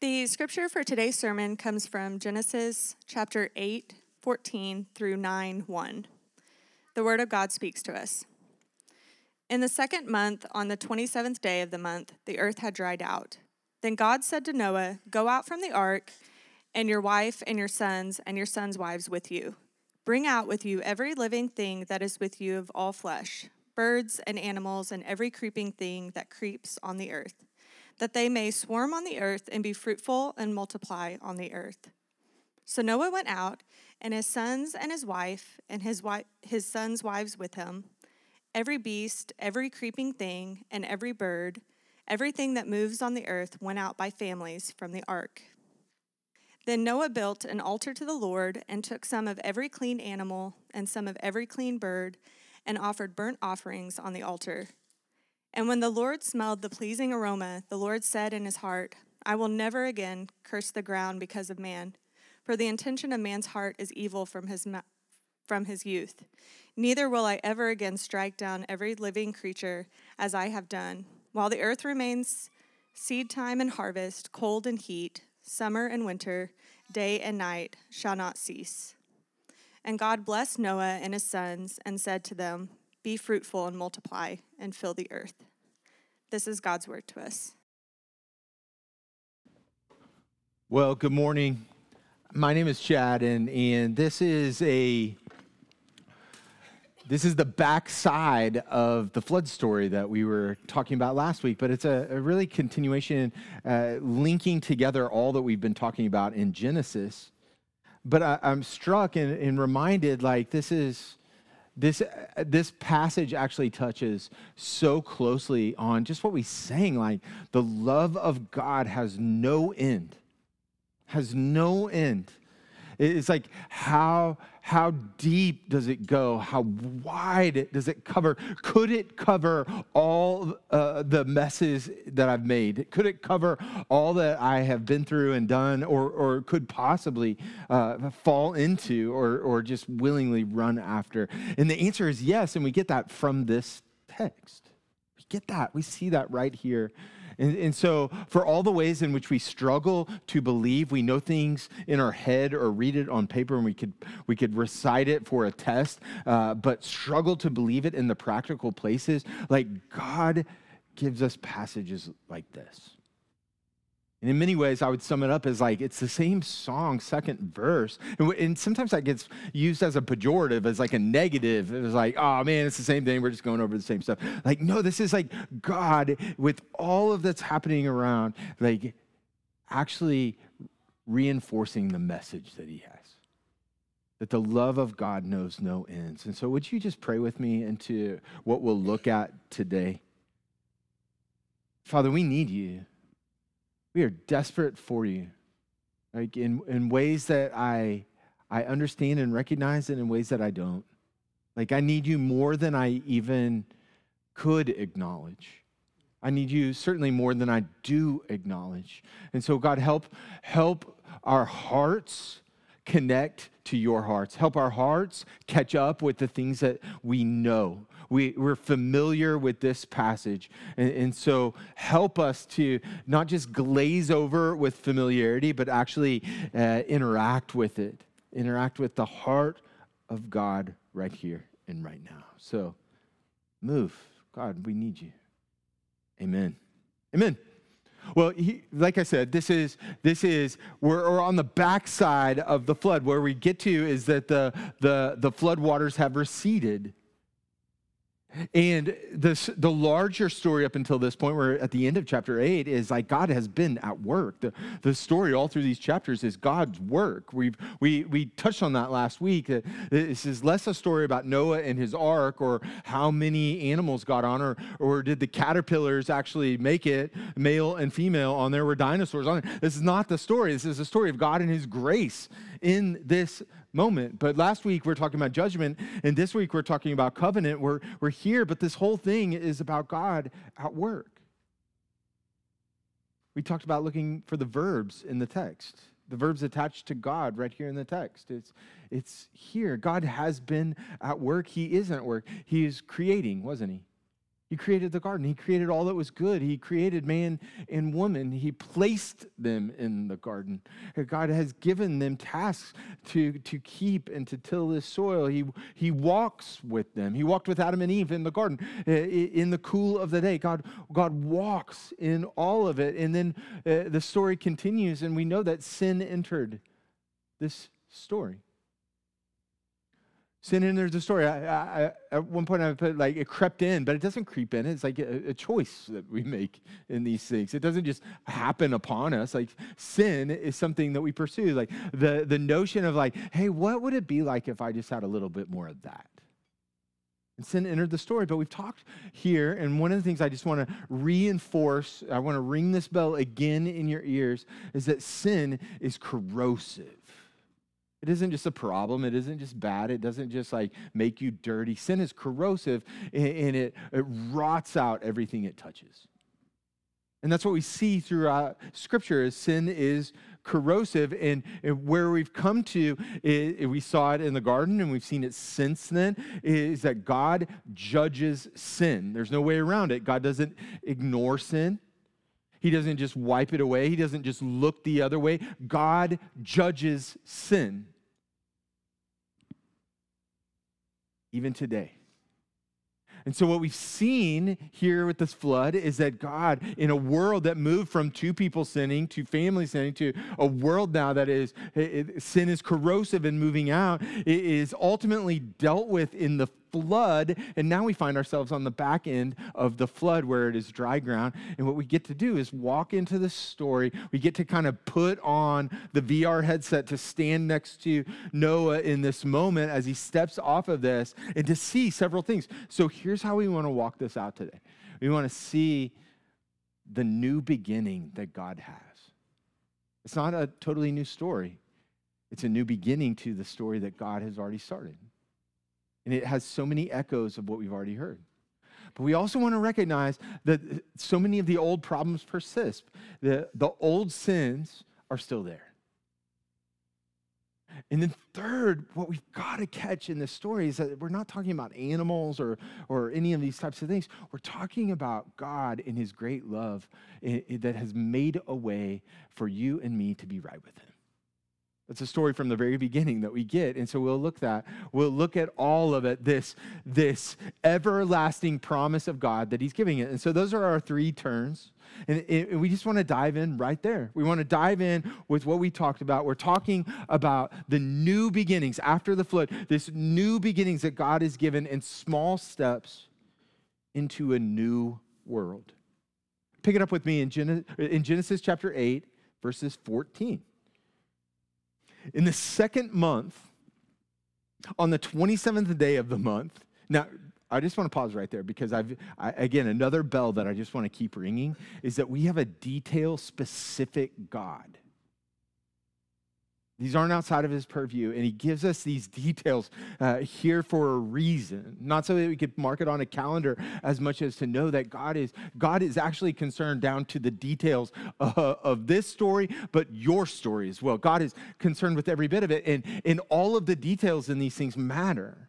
The scripture for today's sermon comes from Genesis chapter 8, 14 through 9, 1. The word of God speaks to us. In the second month, on the 27th day of the month, the earth had dried out. Then God said to Noah, Go out from the ark, and your wife and your sons and your sons' wives with you. Bring out with you every living thing that is with you of all flesh, birds and animals, and every creeping thing that creeps on the earth that they may swarm on the earth and be fruitful and multiply on the earth. So Noah went out, and his sons and his wife, and his, wife, his sons' wives with him, every beast, every creeping thing, and every bird, everything that moves on the earth went out by families from the ark. Then Noah built an altar to the Lord and took some of every clean animal and some of every clean bird and offered burnt offerings on the altar. And when the Lord smelled the pleasing aroma, the Lord said in his heart, I will never again curse the ground because of man, for the intention of man's heart is evil from his, from his youth. Neither will I ever again strike down every living creature as I have done. While the earth remains seed time and harvest, cold and heat, summer and winter, day and night shall not cease. And God blessed Noah and his sons and said to them, be fruitful and multiply and fill the earth. This is God's word to us. Well, good morning. My name is Chad, and, and this is a this is the backside of the flood story that we were talking about last week, but it's a, a really continuation, uh, linking together all that we've been talking about in Genesis. But I, am struck and, and reminded like this is this, uh, this passage actually touches so closely on just what we sang like the love of God has no end, has no end. It's like how how deep does it go? How wide does it cover? Could it cover all uh, the messes that I've made? Could it cover all that I have been through and done, or or could possibly uh, fall into, or or just willingly run after? And the answer is yes, and we get that from this text. We get that. We see that right here and, and, so, for all the ways in which we struggle to believe, we know things in our head or read it on paper and we could, we could recite it for a test, uh, but struggle to believe it in the practical places, like God gives us passages like this. And in many ways, I would sum it up as like it's the same song, second verse. And, and, sometimes that gets used as a pejorative, as like a negative. It was like, oh man, it's the same thing. We're just going over the same stuff. Like, no, this is like God with all of that's happening around, like actually reinforcing the message that he has. That the love of God knows no ends. And so, would you just pray with me into what we'll look at today? Father, we need you. We are desperate for you. Like in, in ways that I I understand and recognize and in ways that I don't. Like I need you more than I even could acknowledge. I need you certainly more than I do acknowledge. And so God help help our hearts connect to your hearts. Help our hearts catch up with the things that we know. We, we're familiar with this passage. And, and so help us to not just glaze over with familiarity, but actually uh, interact with it, interact with the heart of God right here and right now. So move. God, we need you. Amen. Amen. Well, he, like I said, this is this is we're, we're, on the backside of the flood. Where we get to is that the the the flood waters have receded. And this, the larger story up until this point, where at the end of chapter 8, is like God has been at work. The, the story all through these chapters is God's work. We've, we, we touched on that last week. This is less a story about Noah and his ark or how many animals got on, or, or did the caterpillars actually make it, male and female, on there were dinosaurs on it. This is not the story. This is the story of God and his grace in this moment. But last week we are talking about judgment, and this week we're talking about covenant. We're, we're here, but this whole thing is about God at work. We talked about looking for the verbs in the text, the verbs attached to God right here in the text. It's, it's here. God has been at work. He is at work. He is creating, wasn't he? He created the garden. He created all that was good. He created man and woman. He placed them in the garden. God has given them tasks to, to keep and to till this soil. He, he walks with them. He walked with Adam and Eve in the garden in the cool of the day. God, God walks in all of it. And then uh, the story continues, and we know that sin entered this story. Sin enters the story. I, I, at one point, I put like it crept in, but it doesn't creep in. It's like a, a, choice that we make in these things. It doesn't just happen upon us. Like sin is something that we pursue. Like the the notion of like, hey, what would it be like if I just had a little bit more of that? And sin entered the story, but we've talked here, and one of the things I just want to reinforce, I want to ring this bell again in your ears, is that sin is corrosive. It isn't just a problem. It isn't just bad. It doesn't just like make you dirty. Sin is corrosive and it, it rots out everything it touches. And that's what we see throughout scripture is sin is corrosive and, where we've come to we saw it in the garden and we've seen it since then is that god judges sin there's no way around it god doesn't ignore sin he doesn't just wipe it away he doesn't just look the other way god judges sin even today. And so, what we've seen here with this flood is that God, in a world that moved from two people sinning to family sinning to a world now that is it, sin is corrosive and moving out, it is ultimately dealt with in the flood. And now we find ourselves on the back end of the flood where it is dry ground. And what we get to do is walk into the story. We get to kind of put on the VR headset to stand next to Noah in this moment as he steps off of this and to see several things. So here's how we want to walk this out today we want to see the new beginning that God has. It's not a totally new story. It's a new beginning to the story that God has already started. And it has so many echoes of what we've already heard. But we also want to recognize that so many of the old problems persist. The, the old sins are still there. And then, third, what we've got to catch in this story is that we're not talking about animals or, or any of these types of things. We're talking about God in his great love eh, eh, that has made a way for you and me to be right with him. It's a story from the very beginning that we get. And so we'll look that. We'll look at all of it, this, this everlasting promise of God that He's giving it. And so those are our three turns. And, and we just want to dive in right there. We want to dive in with what we talked about. We're talking about the new beginnings after the flood, this new beginnings that God has given in small steps into a new world. Pick it up with me in Genesis, in Genesis chapter 8, verses 14. In the second month, on the 27th day of the month, now I just want to pause right there because I've, I, again, another bell that I just want to keep ringing is that we have a detail specific God. These aren't outside of his purview, and he gives us these details uh, here for a reason. Not so that we could mark it on a calendar as much as to know that God is God is actually concerned down to the details uh, of this story, but your story as well. God is concerned with every bit of it, and, and all of the details in these things matter.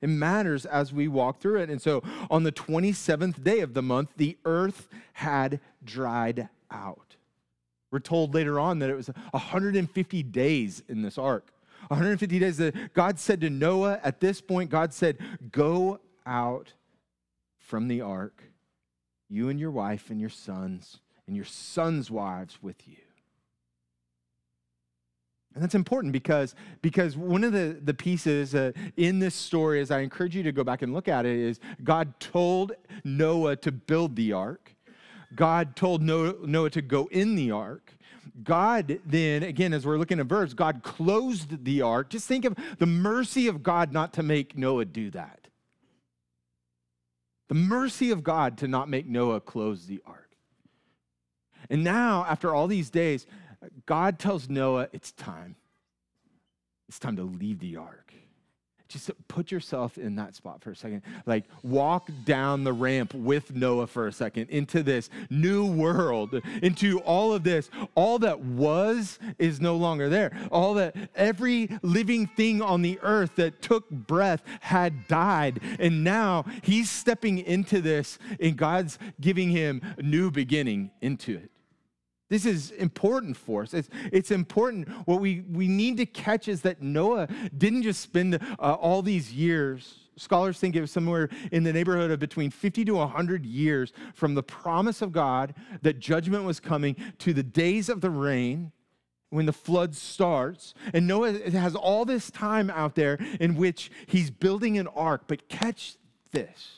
It matters as we walk through it. And so on the 27th day of the month, the earth had dried out. We're told later on that it was 150 days in this ark. 150 days that God said to Noah at this point, God said, Go out from the ark, you and your wife and your sons, and your sons' wives with you. And that's important because, because one of the, the pieces uh, in this story, as I encourage you to go back and look at it, is God told Noah to build the ark. God told Noah to go in the ark. God then, again, as we're looking at verbs, God closed the ark. Just think of the mercy of God not to make Noah do that. The mercy of God to not make Noah close the ark. And now, after all these days, God tells Noah, it's time. It's time to leave the ark. Just put yourself in that spot for a second. Like, walk down the ramp with Noah for a second into this new world, into all of this. All that was is no longer there. All that, every living thing on the earth that took breath had died. And now he's stepping into this, and God's giving him a new beginning into it. This is important for us. It's, it's important. What we, we need to catch is that Noah didn't just spend uh, all these years. Scholars think it was somewhere in the neighborhood of between 50 to 100 years from the promise of God that judgment was coming to the days of the rain when the flood starts. And Noah has all this time out there in which he's building an ark. But catch this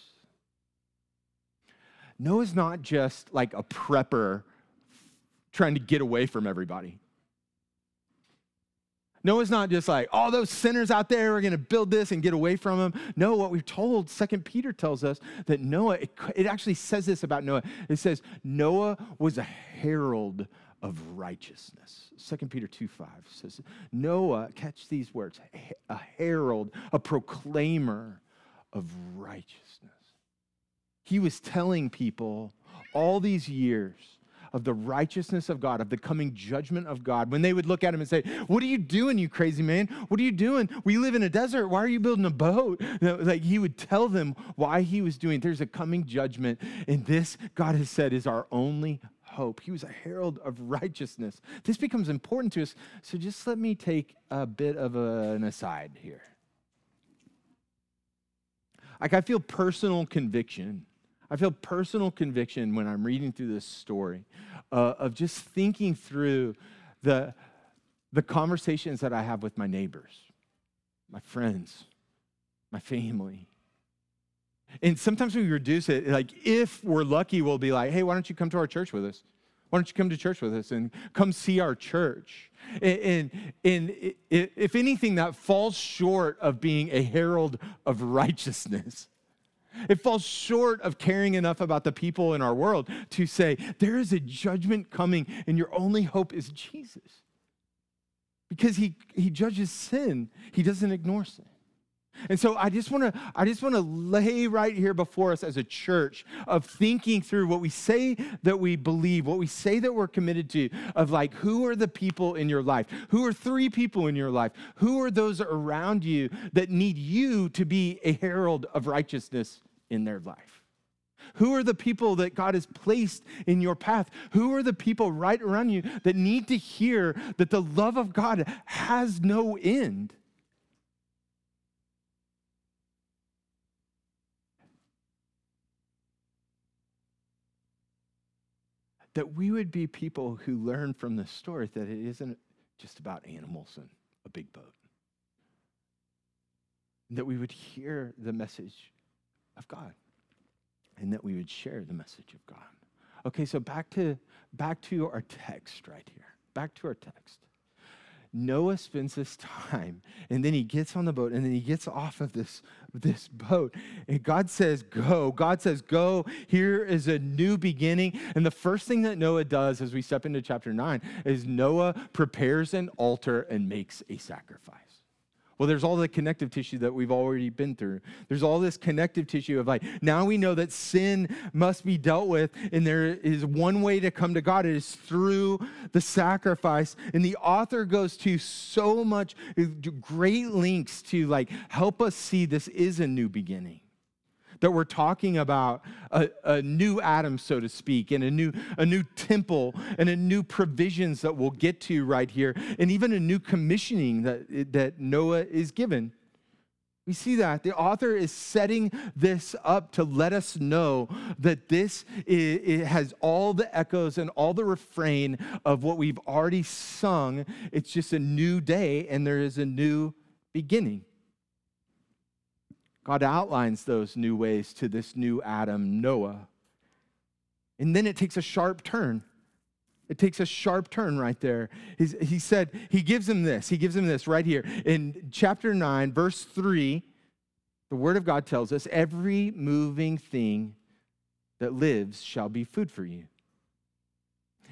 Noah's not just like a prepper trying to get away from everybody. Noah's not just like, all oh, those sinners out there are going to build this and get away from them. No, what we're told, Second Peter tells us that Noah, it, it actually says this about Noah. It says, Noah was a herald of righteousness. Second Peter 2 5 says, Noah, catch these words, a herald, a proclaimer of righteousness. He was telling people all these years of the righteousness of God, of the coming judgment of God, when they would look at him and say, What are you doing, you crazy man? What are you doing? We live in a desert. Why are you building a boat? Like he would tell them why he was doing. it. There's a coming judgment. And this, God has said, is our only hope. He was a herald of righteousness. This becomes important to us. So just let me take a bit of a, an aside here. Like, I feel personal conviction I feel personal conviction when I'm reading through this story uh, of just thinking through the, the conversations that I have with my neighbors, my friends, my family. And sometimes we reduce it, like if we're lucky, we'll be like, hey, why don't you come to our church with us? Why don't you come to church with us and come see our church? And, and, and if anything, that falls short of being a herald of righteousness. It falls short of caring enough about the people in our world to say, there is a judgment coming, and your only hope is Jesus. Because he, he judges sin, he doesn't ignore sin. And so I just want to I just want to lay right here before us as a church of thinking through what we say that we believe, what we say that we're committed to, of like who are the people in your life? Who are three people in your life? Who are those around you that need you to be a herald of righteousness in their life? Who are the people that God has placed in your path? Who are the people right around you that need to hear that the love of God has no end? That we would be people who learn from this story that it isn't just about animals and a big boat. That we would hear the message of God and that we would share the message of God. Okay, so back to back to our text right here. Back to our text. Noah spends this time and then he gets on the boat and then he gets off of this, this boat. And God says, Go. God says, Go. Here is a new beginning. And the first thing that Noah does as we step into chapter 9 is Noah prepares an altar and makes a sacrifice. Well, there's all the connective tissue that we've already been through. There's all this connective tissue of like, now we know that sin must be dealt with, and there is one way to come to God. It is through the sacrifice. And the author goes to so much great links to like help us see this is a new beginning that we're talking about a, a, new Adam, so to speak, and a new, a new temple and a new provisions that we'll get to right here, and even a new commissioning that, that Noah is given. We see that. The author is setting this up to let us know that this is, has all the echoes and all the refrain of what we've already sung. It's just a new day, and there is a new beginning. God outlines those new ways to this new Adam, Noah. And then it takes a sharp turn. It takes a sharp turn right there. He's, he said, he gives him this. He gives him this right here. In chapter 9, verse 3, the word of God tells us every moving thing that lives shall be food for you.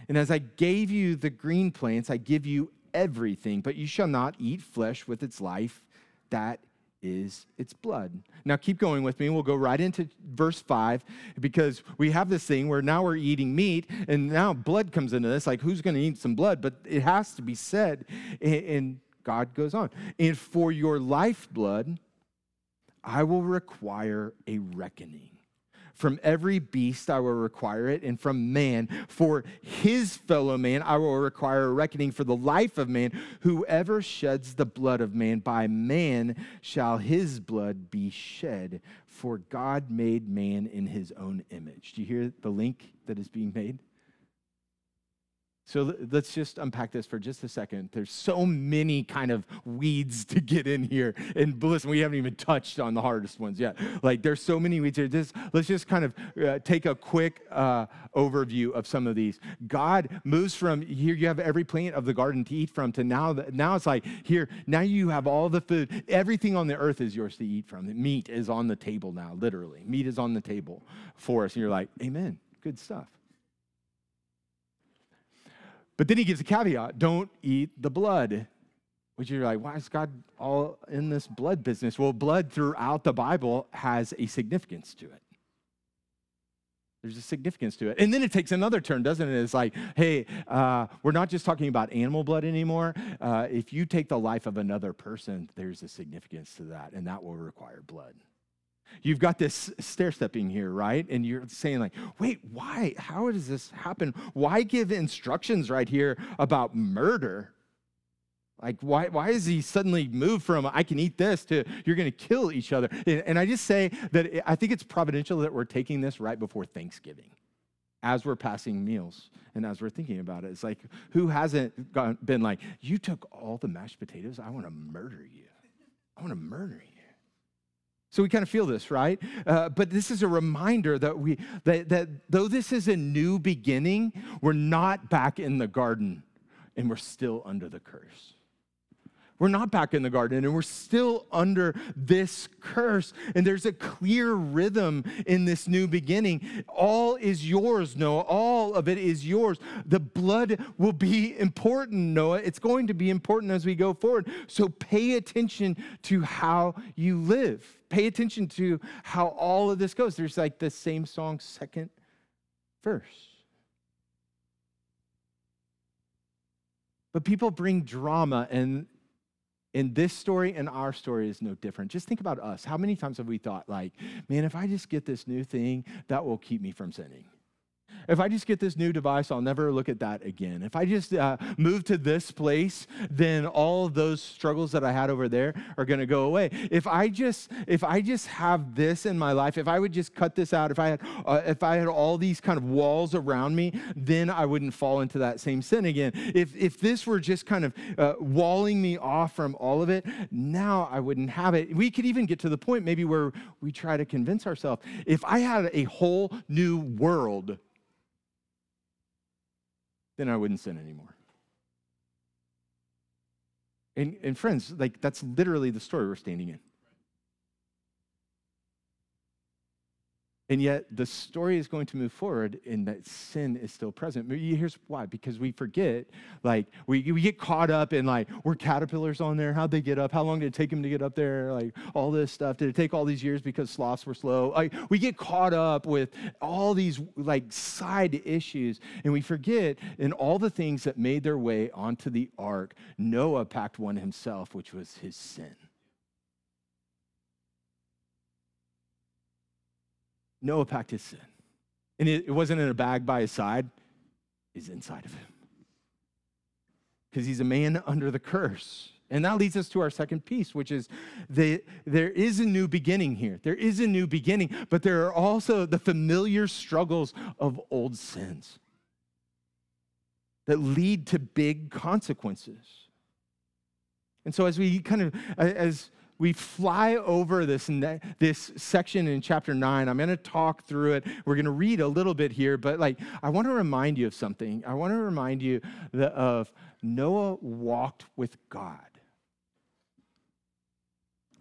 And as I gave you the green plants, I give you everything, but you shall not eat flesh with its life, that is its blood. Now, keep going with me. We'll go right into verse 5 because we have this thing where now we're eating meat and now blood comes into this. Like, who's going to eat some blood? But it has to be said. And God goes on. And for your lifeblood, I will require a reckoning. From every beast I will require it, and from man, for his fellow man, I will require a reckoning for the life of man. Whoever sheds the blood of man, by man shall his blood be shed. For God made man in his own image. Do you hear the link that is being made? So let's just unpack this for just a second. There's so many kind of weeds to get in here. And listen, we haven't even touched on the hardest ones yet. Like there's so many weeds here. Just, let's just kind of uh, take a quick uh, overview of some of these. God moves from here, you have every plant of the garden to eat from, to now, now it's like here, now you have all the food. Everything on the earth is yours to eat from. Meat is on the table now, literally. Meat is on the table for us. And you're like, amen, good stuff. But then he gives a caveat don't eat the blood. Which you're like, why is God all in this blood business? Well, blood throughout the Bible has a significance to it. There's a significance to it. And then it takes another turn, doesn't it? It's like, hey, uh, we're not just talking about animal blood anymore. Uh, if you take the life of another person, there's a significance to that, and that will require blood. You've got this stair stepping here, right? And you're saying, like, wait, why? How does this happen? Why give instructions right here about murder? Like, why, why is he suddenly moved from I can eat this to you're going to kill each other? And, and I just say that I think it's providential that we're taking this right before Thanksgiving as we're passing meals and as we're thinking about it. It's like, who hasn't gone, been like, you took all the mashed potatoes? I want to murder you. I want to murder you. So we kind of feel this, right? Uh, but this is a reminder that we that, that though this is a new beginning, we're not back in the garden and we're still under the curse. We're not back in the garden and we're still under this curse. And there's a clear rhythm in this new beginning. All is yours, Noah. All of it is yours. The blood will be important, Noah. It's going to be important as we go forward. So pay attention to how you live. Pay attention to how all of this goes. There's like the same song, second verse. But people bring drama and in this story and our story is no different. Just think about us. How many times have we thought, like, man, if I just get this new thing, that will keep me from sinning? If I just get this new device, I'll never look at that again. If I just uh, move to this place, then all those struggles that I had over there are going to go away. If I just if I just have this in my life, if I would just cut this out, if I had uh, if I had all these kind of walls around me, then I wouldn't fall into that same sin again. If if this were just kind of uh, walling me off from all of it, now I wouldn't have it. We could even get to the point maybe where we try to convince ourselves if I had a whole new world then I wouldn't sin anymore. And, and friends, like that's literally the story we're standing in. And yet, the story is going to move forward in that sin is still present. Here's why because we forget, like, we, we get caught up in, like, were caterpillars on there? How'd they get up? How long did it take them to get up there? Like, all this stuff. Did it take all these years because sloths were slow? Like, we get caught up with all these, like, side issues, and we forget in all the things that made their way onto the ark, Noah packed one himself, which was his sin. Noah packed his sin. And it, wasn't in a bag by his side, it's inside of him. Because he's a man under the curse. And that leads us to our second piece, which is the, there is a new beginning here. There is a new beginning, but there are also the familiar struggles of old sins that lead to big consequences. And so, as we kind of, as we fly over this, this section in chapter 9 i'm going to talk through it. We're going to read a little bit here but like i want to remind you of something. I want to remind you that of noah walked with god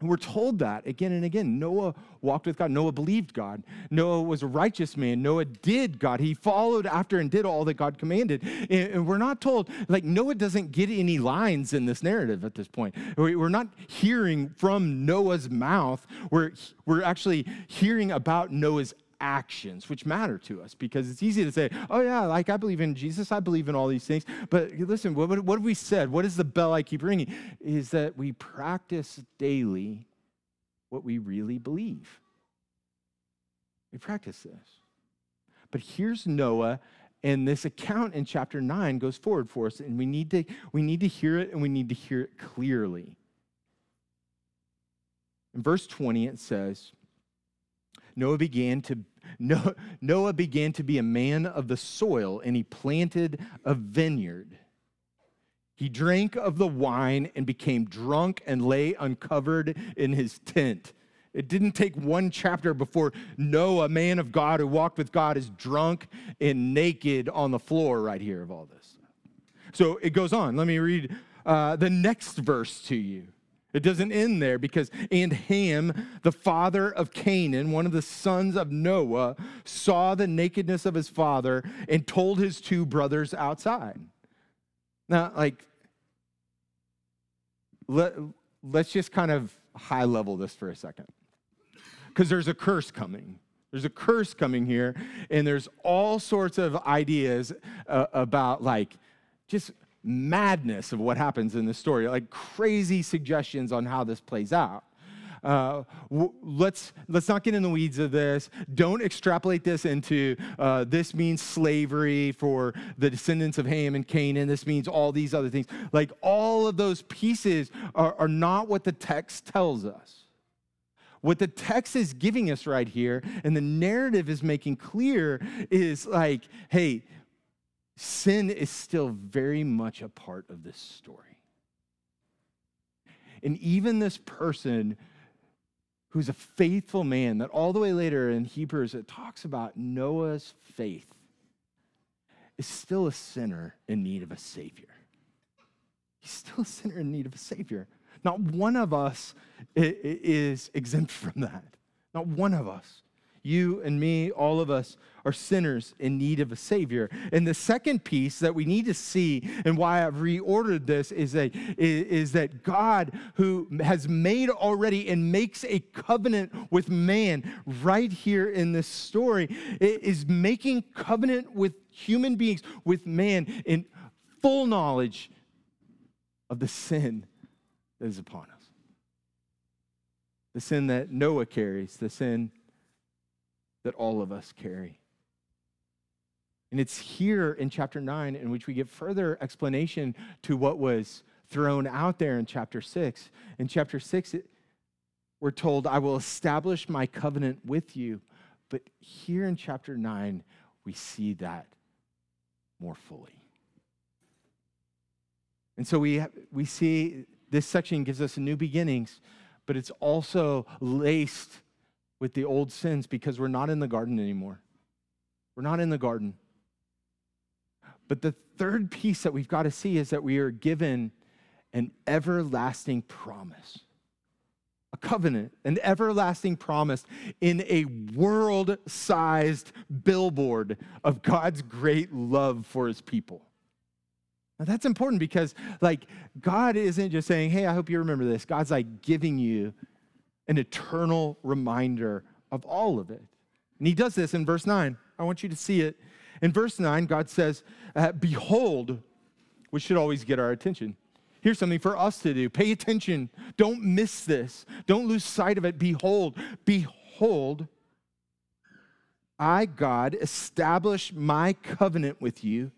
we're told that again and again. Noah walked with God. Noah believed God. Noah was a righteous man. Noah did God. He followed after and did all that God commanded. And we're not told, like, Noah doesn't get any lines in this narrative at this point. We're not hearing from Noah's mouth. We're, we're actually hearing about Noah's actions, which matter to us because it's easy to say, oh, yeah, like I believe in Jesus, I believe in all these things. But listen, what, what, what have we said? What is the bell I keep ringing? Is that we practice daily what we really believe. We practice this. But here's Noah and this account in chapter 9 goes forward for us and we need to we need to hear it and we need to hear it clearly in verse 20 it says Noah began to Noah began to be a man of the soil and he planted a vineyard. He drank of the wine and became drunk and lay uncovered in his tent. It didn't take one chapter before Noah, a man of God who walked with God, is drunk and naked on the floor right here of all this. So it goes on. Let me read uh, the next verse to you. It doesn't end there because, and Ham, the father of Canaan, one of the sons of Noah, saw the nakedness of his father and told his two brothers outside. Now, like, let, let's just kind of high level this for a second because there's a curse coming. There's a curse coming here, and there's all sorts of ideas uh, about like just madness of what happens in this story, like crazy suggestions on how this plays out. Uh, w- let's let's not get in the weeds of this. Don't extrapolate this into uh, this means slavery for the descendants of Ham and Canaan. This means all these other things. Like all of those pieces are, are not what the text tells us. What the text is giving us right here, and the narrative is making clear, is like, hey, sin is still very much a part of this story. And even this person who's a faithful man, that all the way later in Hebrews it talks about Noah's faith, is still a sinner in need of a Savior. He's still a sinner in need of a Savior. Not one of us is exempt from that. Not one of us. You and me, all of us, are sinners in need of a Savior. And the second piece that we need to see, and why I've reordered this, is that, is that God, who has made already and makes a covenant with man right here in this story, is making covenant with human beings, with man, in full knowledge of the sin that is upon us. The sin that Noah carries, the sin that all of us carry. And it's here in chapter 9 in which we get further explanation to what was thrown out there in chapter 6. In chapter 6, it, we're told, I will establish my covenant with you. But here in chapter 9, we see that more fully. And so we, we see this section gives us new beginnings, but it's also laced with the old sins because we're not in the garden anymore. We're not in the garden. But the third piece that we've got to see is that we are given an everlasting promise. A covenant, an everlasting promise in a world sized billboard of God's great love for his people. Now that's important because, like, God isn't just saying, hey, I hope you remember this. God's like giving you an eternal reminder of all of it. And he does this in verse 9. I want you to see it. In verse 9, God says, uh, Behold, which should always get our attention. Here's something for us to do. Pay attention. Don't miss this. Don't lose sight of it. Behold, behold, I, God, establish my covenant with you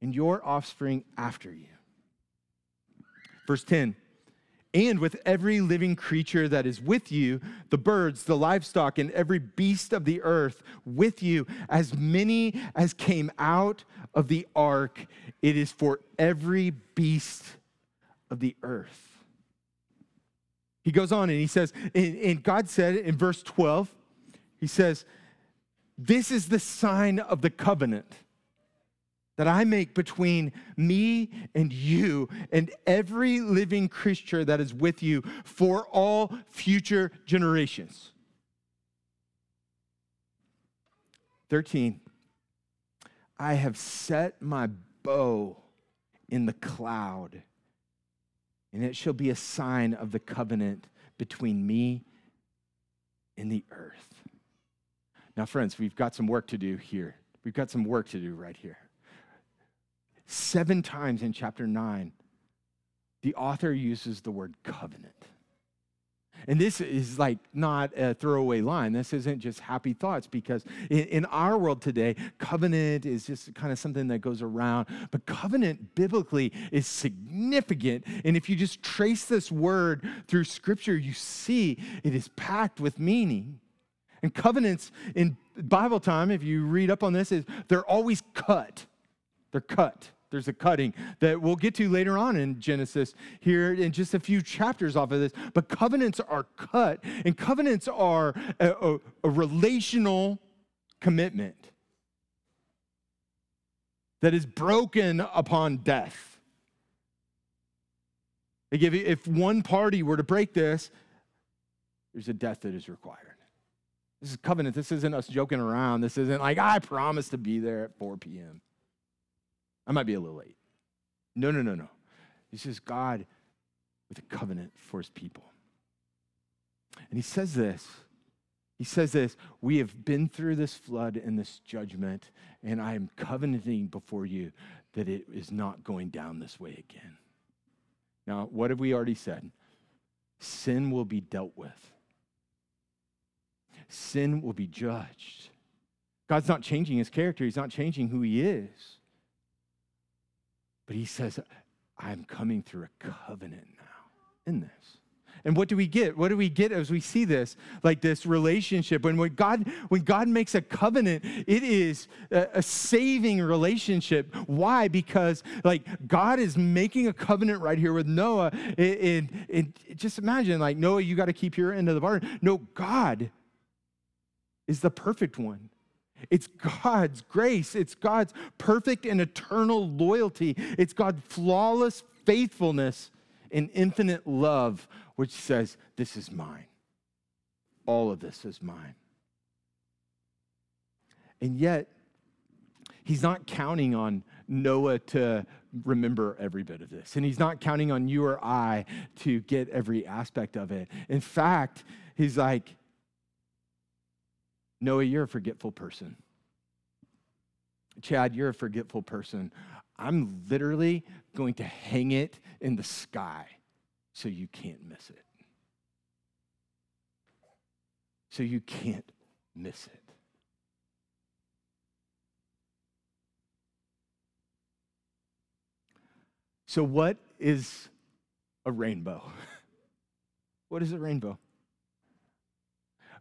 and your offspring after you. Verse 10 and with every living creature that is with you, the birds, the livestock, and every beast of the earth with you, as many as came out of the ark. It is for every beast of the earth. He goes on and he says, and, God said in verse 12, He says, This is the sign of the covenant that I make between me and you and every living creature that is with you for all future generations. 13. I have set my bow in the cloud, and it shall be a sign of the covenant between me and the earth. Now, friends, we've got some work to do here. We've got some work to do right here. Seven times in chapter 9, the author uses the word covenant. And this is like not a throwaway line. This isn't just happy thoughts because in, in, our world today, covenant is just kind of something that goes around. But covenant biblically is significant. And if you just trace this word through scripture, you see it is packed with meaning. And covenants in Bible time, if you read up on this, is they're always cut. They're cut. There's a cutting that we'll get to later on in Genesis here in just a few chapters off of this. But covenants are cut, and covenants are a, a, a relational commitment that is broken upon death. If one party were to break this, there's a death that is required. This is covenant. This isn't us joking around. This isn't like, I promise to be there at 4 p.m. I might be a little late. No, no, no, no. This is God with a covenant for his people. And he says this. He says this We have been through this flood and this judgment, and I am covenanting before you that it is not going down this way again. Now, what have we already said? Sin will be dealt with, sin will be judged. God's not changing his character, he's not changing who he is. But he says, I'm coming through a covenant now in this. And what do we get? What do we get as we see this? Like this relationship. When, when, God, when God makes a covenant, it is a, a saving relationship. Why? Because like God is making a covenant right here with Noah. And, and, and just imagine, like, Noah, you got to keep your end of the bargain. No, God is the perfect one. It's God's grace. It's God's perfect and eternal loyalty. It's God's flawless faithfulness and infinite love, which says, This is mine. All of this is mine. And yet, he's not counting on Noah to remember every bit of this. And he's not counting on you or I to get every aspect of it. In fact, he's like, Noah, you're a forgetful person. Chad, you're a forgetful person. I'm literally going to hang it in the sky so you can't miss it. So you can't miss it. So, what is a rainbow? what is a rainbow?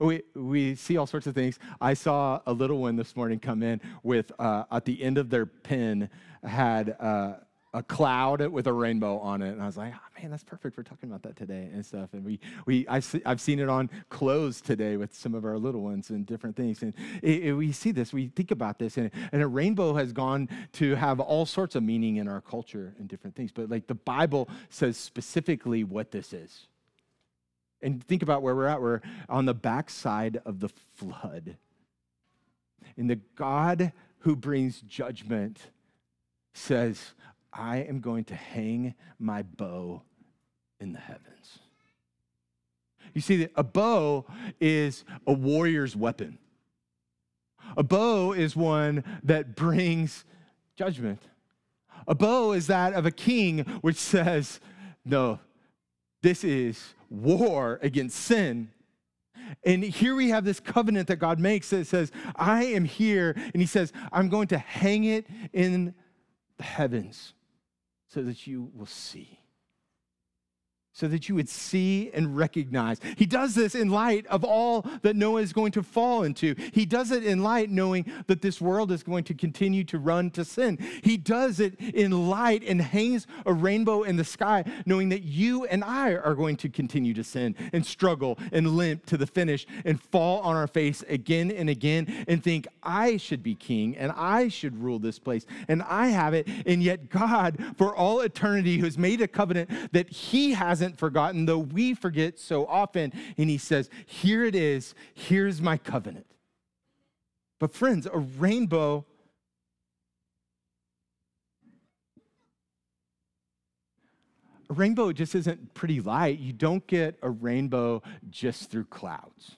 We, we see all sorts of things. I saw a little one this morning come in with, uh, at the end of their pin, had uh, a cloud with a rainbow on it. And I was like, oh, man, that's perfect. We're talking about that today and stuff. And we, we I've, se- I've seen it on clothes today with some of our little ones and different things. And it, it, we see this, we think about this. And, and a rainbow has gone to have all sorts of meaning in our culture and different things. But like the Bible says specifically what this is. And think about where we're at. We're on the backside of the flood. And the God who brings judgment says, I am going to hang my bow in the heavens. You see, a bow is a warrior's weapon. A bow is one that brings judgment. A bow is that of a king, which says, No, this is war against sin. And here we have this covenant that God makes that says, I am here. And He says, I'm going to hang it in the heavens so that you will see. So that you would see and recognize. He does this in light of all that Noah is going to fall into. He does it in light knowing that this world is going to continue to run to sin. He does it in light and hangs a rainbow in the sky knowing that you and I are going to continue to sin and struggle and limp to the finish and fall on our face again and again and think, I should be king and I should rule this place and I have it. And yet, God, for all eternity, who has made a covenant that He has hasn't forgotten, though we forget so often. And he says, Here it is, here's my covenant. But, friends, a rainbow. A rainbow just isn't pretty light. You don't get a rainbow just through clouds.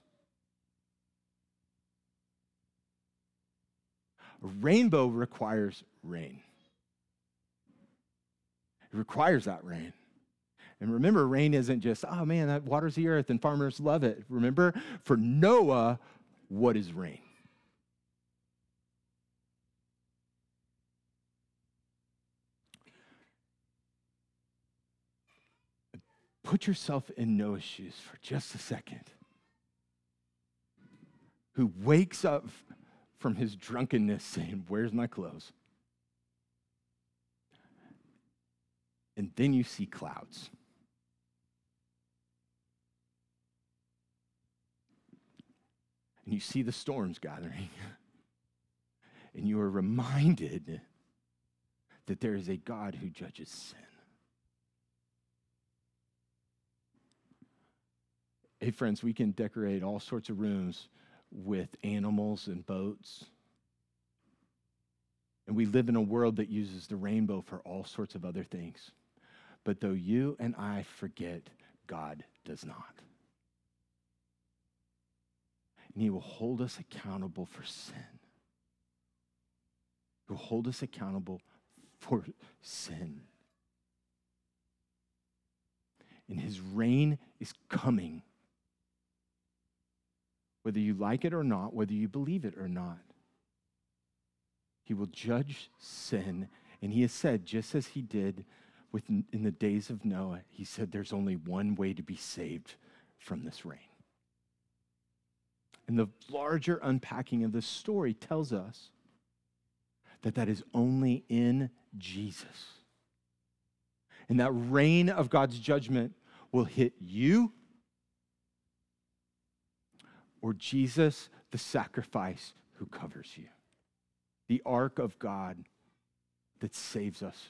A rainbow requires rain. It requires that rain. And remember, rain isn't just, oh man, that waters the earth and farmers love it. Remember, for Noah, what is rain? Put yourself in Noah's shoes for just a second. Who wakes up from his drunkenness saying, Where's my clothes? And then you see clouds. And you see the storms gathering, and you are reminded that there is a God who judges sin. Hey, friends, we can decorate all sorts of rooms with animals and boats. And we live in a world that uses the rainbow for all sorts of other things. But though you and I forget, God does not and He will hold us accountable for sin. He will hold us accountable for sin. And His reign is coming. Whether you like it or not, whether you believe it or not, He will judge sin. And He has said, just as He did in the days of Noah, He said, there's only one way to be saved from this rain. And the larger unpacking of this story tells us that that is only in Jesus. And that rain of God's judgment will hit you or Jesus, the sacrifice who covers you. The ark of God that saves us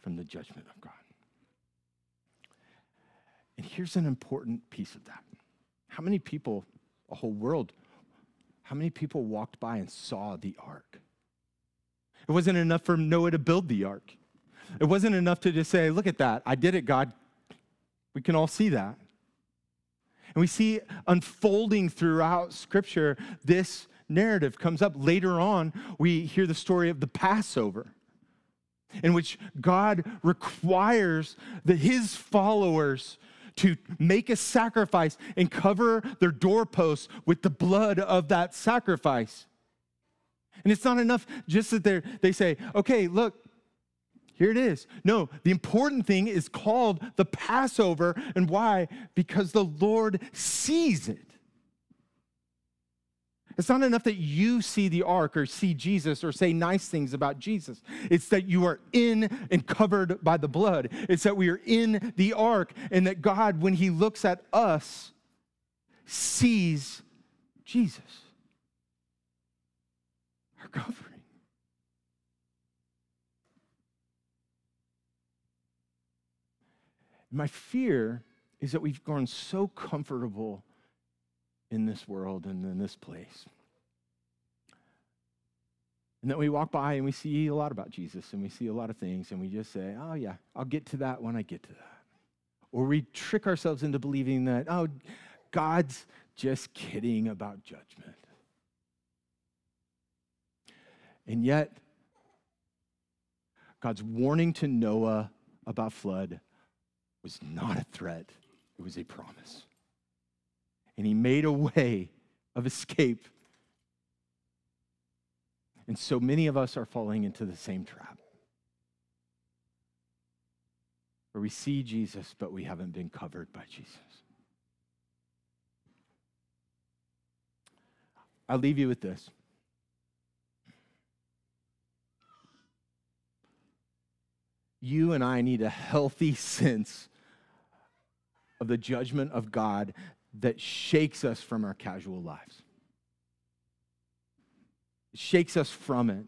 from the judgment of God. And here's an important piece of that. How many people a whole world. How many people walked by and saw the ark? It wasn't enough for Noah to build the ark. It wasn't enough to just say, Look at that, I did it, God. We can all see that. And we see unfolding throughout Scripture this narrative comes up. Later on, we hear the story of the Passover, in which God requires that his followers to make a sacrifice and cover their doorposts with the blood of that sacrifice. And it's not enough just that they they say, okay, look, here it is. No, the important thing is called the Passover. And why? Because the Lord sees it. It's not enough that you see the ark or see Jesus or say nice things about Jesus. It's that you are in and covered by the blood. It's that we are in the ark and that God, when He looks at us, sees Jesus, our covering. My fear is that we've grown so comfortable in this world and in this place. And then we walk by and we see a lot about Jesus and we see a lot of things and we just say, oh, yeah, I'll get to that when I get to that. Or we trick ourselves into believing that, oh, God's just kidding about judgment. And yet, God's warning to Noah about flood was not a threat, it was a promise and he made a way of escape. And so many of us are falling into the same trap. where we see Jesus, but we haven't been covered by Jesus. I'll leave you with this. You and I need a healthy sense of the judgment of God that shakes us from our casual lives. It shakes us from it.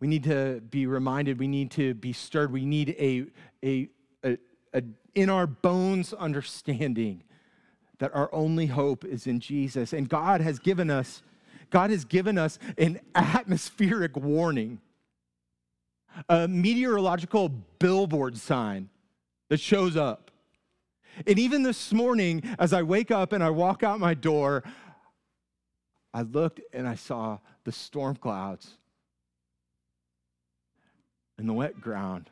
We need to be reminded, we need to be stirred, we need a, a, a, a in our bones understanding that our only hope is in Jesus. And God has given us, God has given us an atmospheric warning, a meteorological billboard sign that shows up. And even this morning, as I wake up and I walk out my door, I looked and I saw the storm clouds and the wet ground,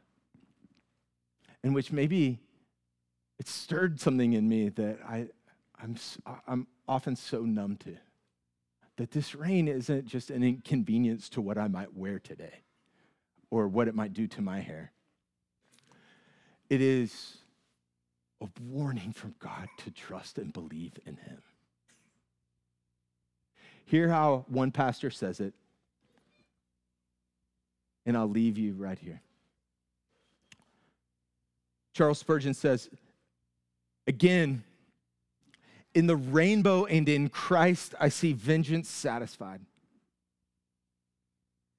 in which maybe it stirred something in me that I, I'm, I'm often so numb to. That this rain isn't just an inconvenience to what I might wear today or what it might do to my hair. It is a warning from God to trust and believe in Him. Hear how one pastor says it, and I'll leave you right here. Charles Spurgeon says, again, in the rainbow and in Christ, I see vengeance satisfied.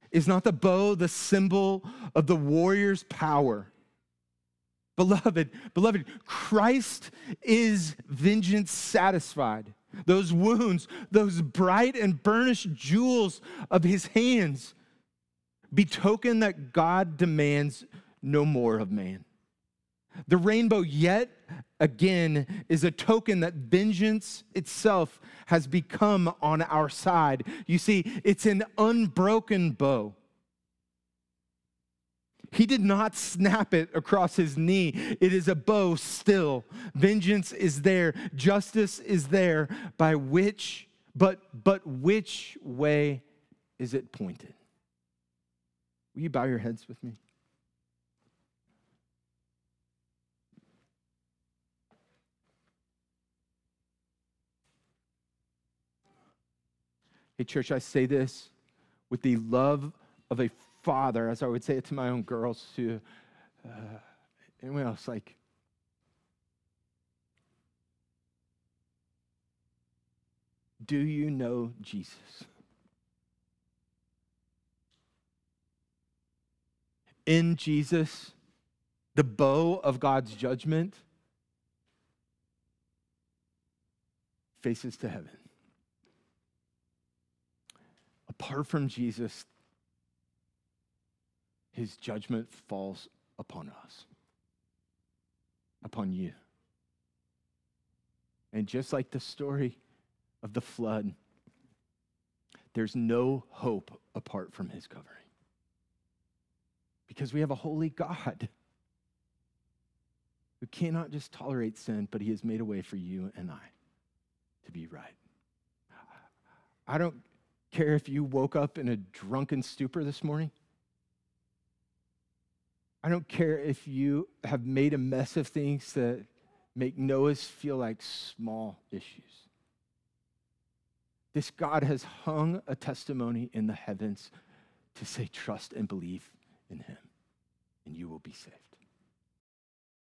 Is not the bow the symbol of the warrior's power? Beloved, beloved, Christ is vengeance satisfied. Those wounds, those bright and burnished jewels of his hands betoken that God demands no more of man. The rainbow, yet again, is a token that vengeance itself has become on our side. You see, it's an unbroken bow. He did not snap it across his knee. It is a bow still. Vengeance is there, justice is there, by which, but, but which way is it pointed? Will you bow your heads with me? Hey, church, I say this with the love of a father, as I would say it to my own girls, to uh, anyone else, like, do you know Jesus? In Jesus, the bow of God's judgment faces to heaven apart from Jesus, his judgment falls upon us, upon you. And just like the story of the flood, there's no hope apart from his covering. Because we have a holy God who cannot just tolerate sin, but he has made a way for you and I to be right. I don't care if you woke up in a drunken stupor this morning. I don't care if you have made a mess of things that make Noah's feel like small issues. This God has hung a testimony in the heavens to say, trust and believe in him, and you will be saved.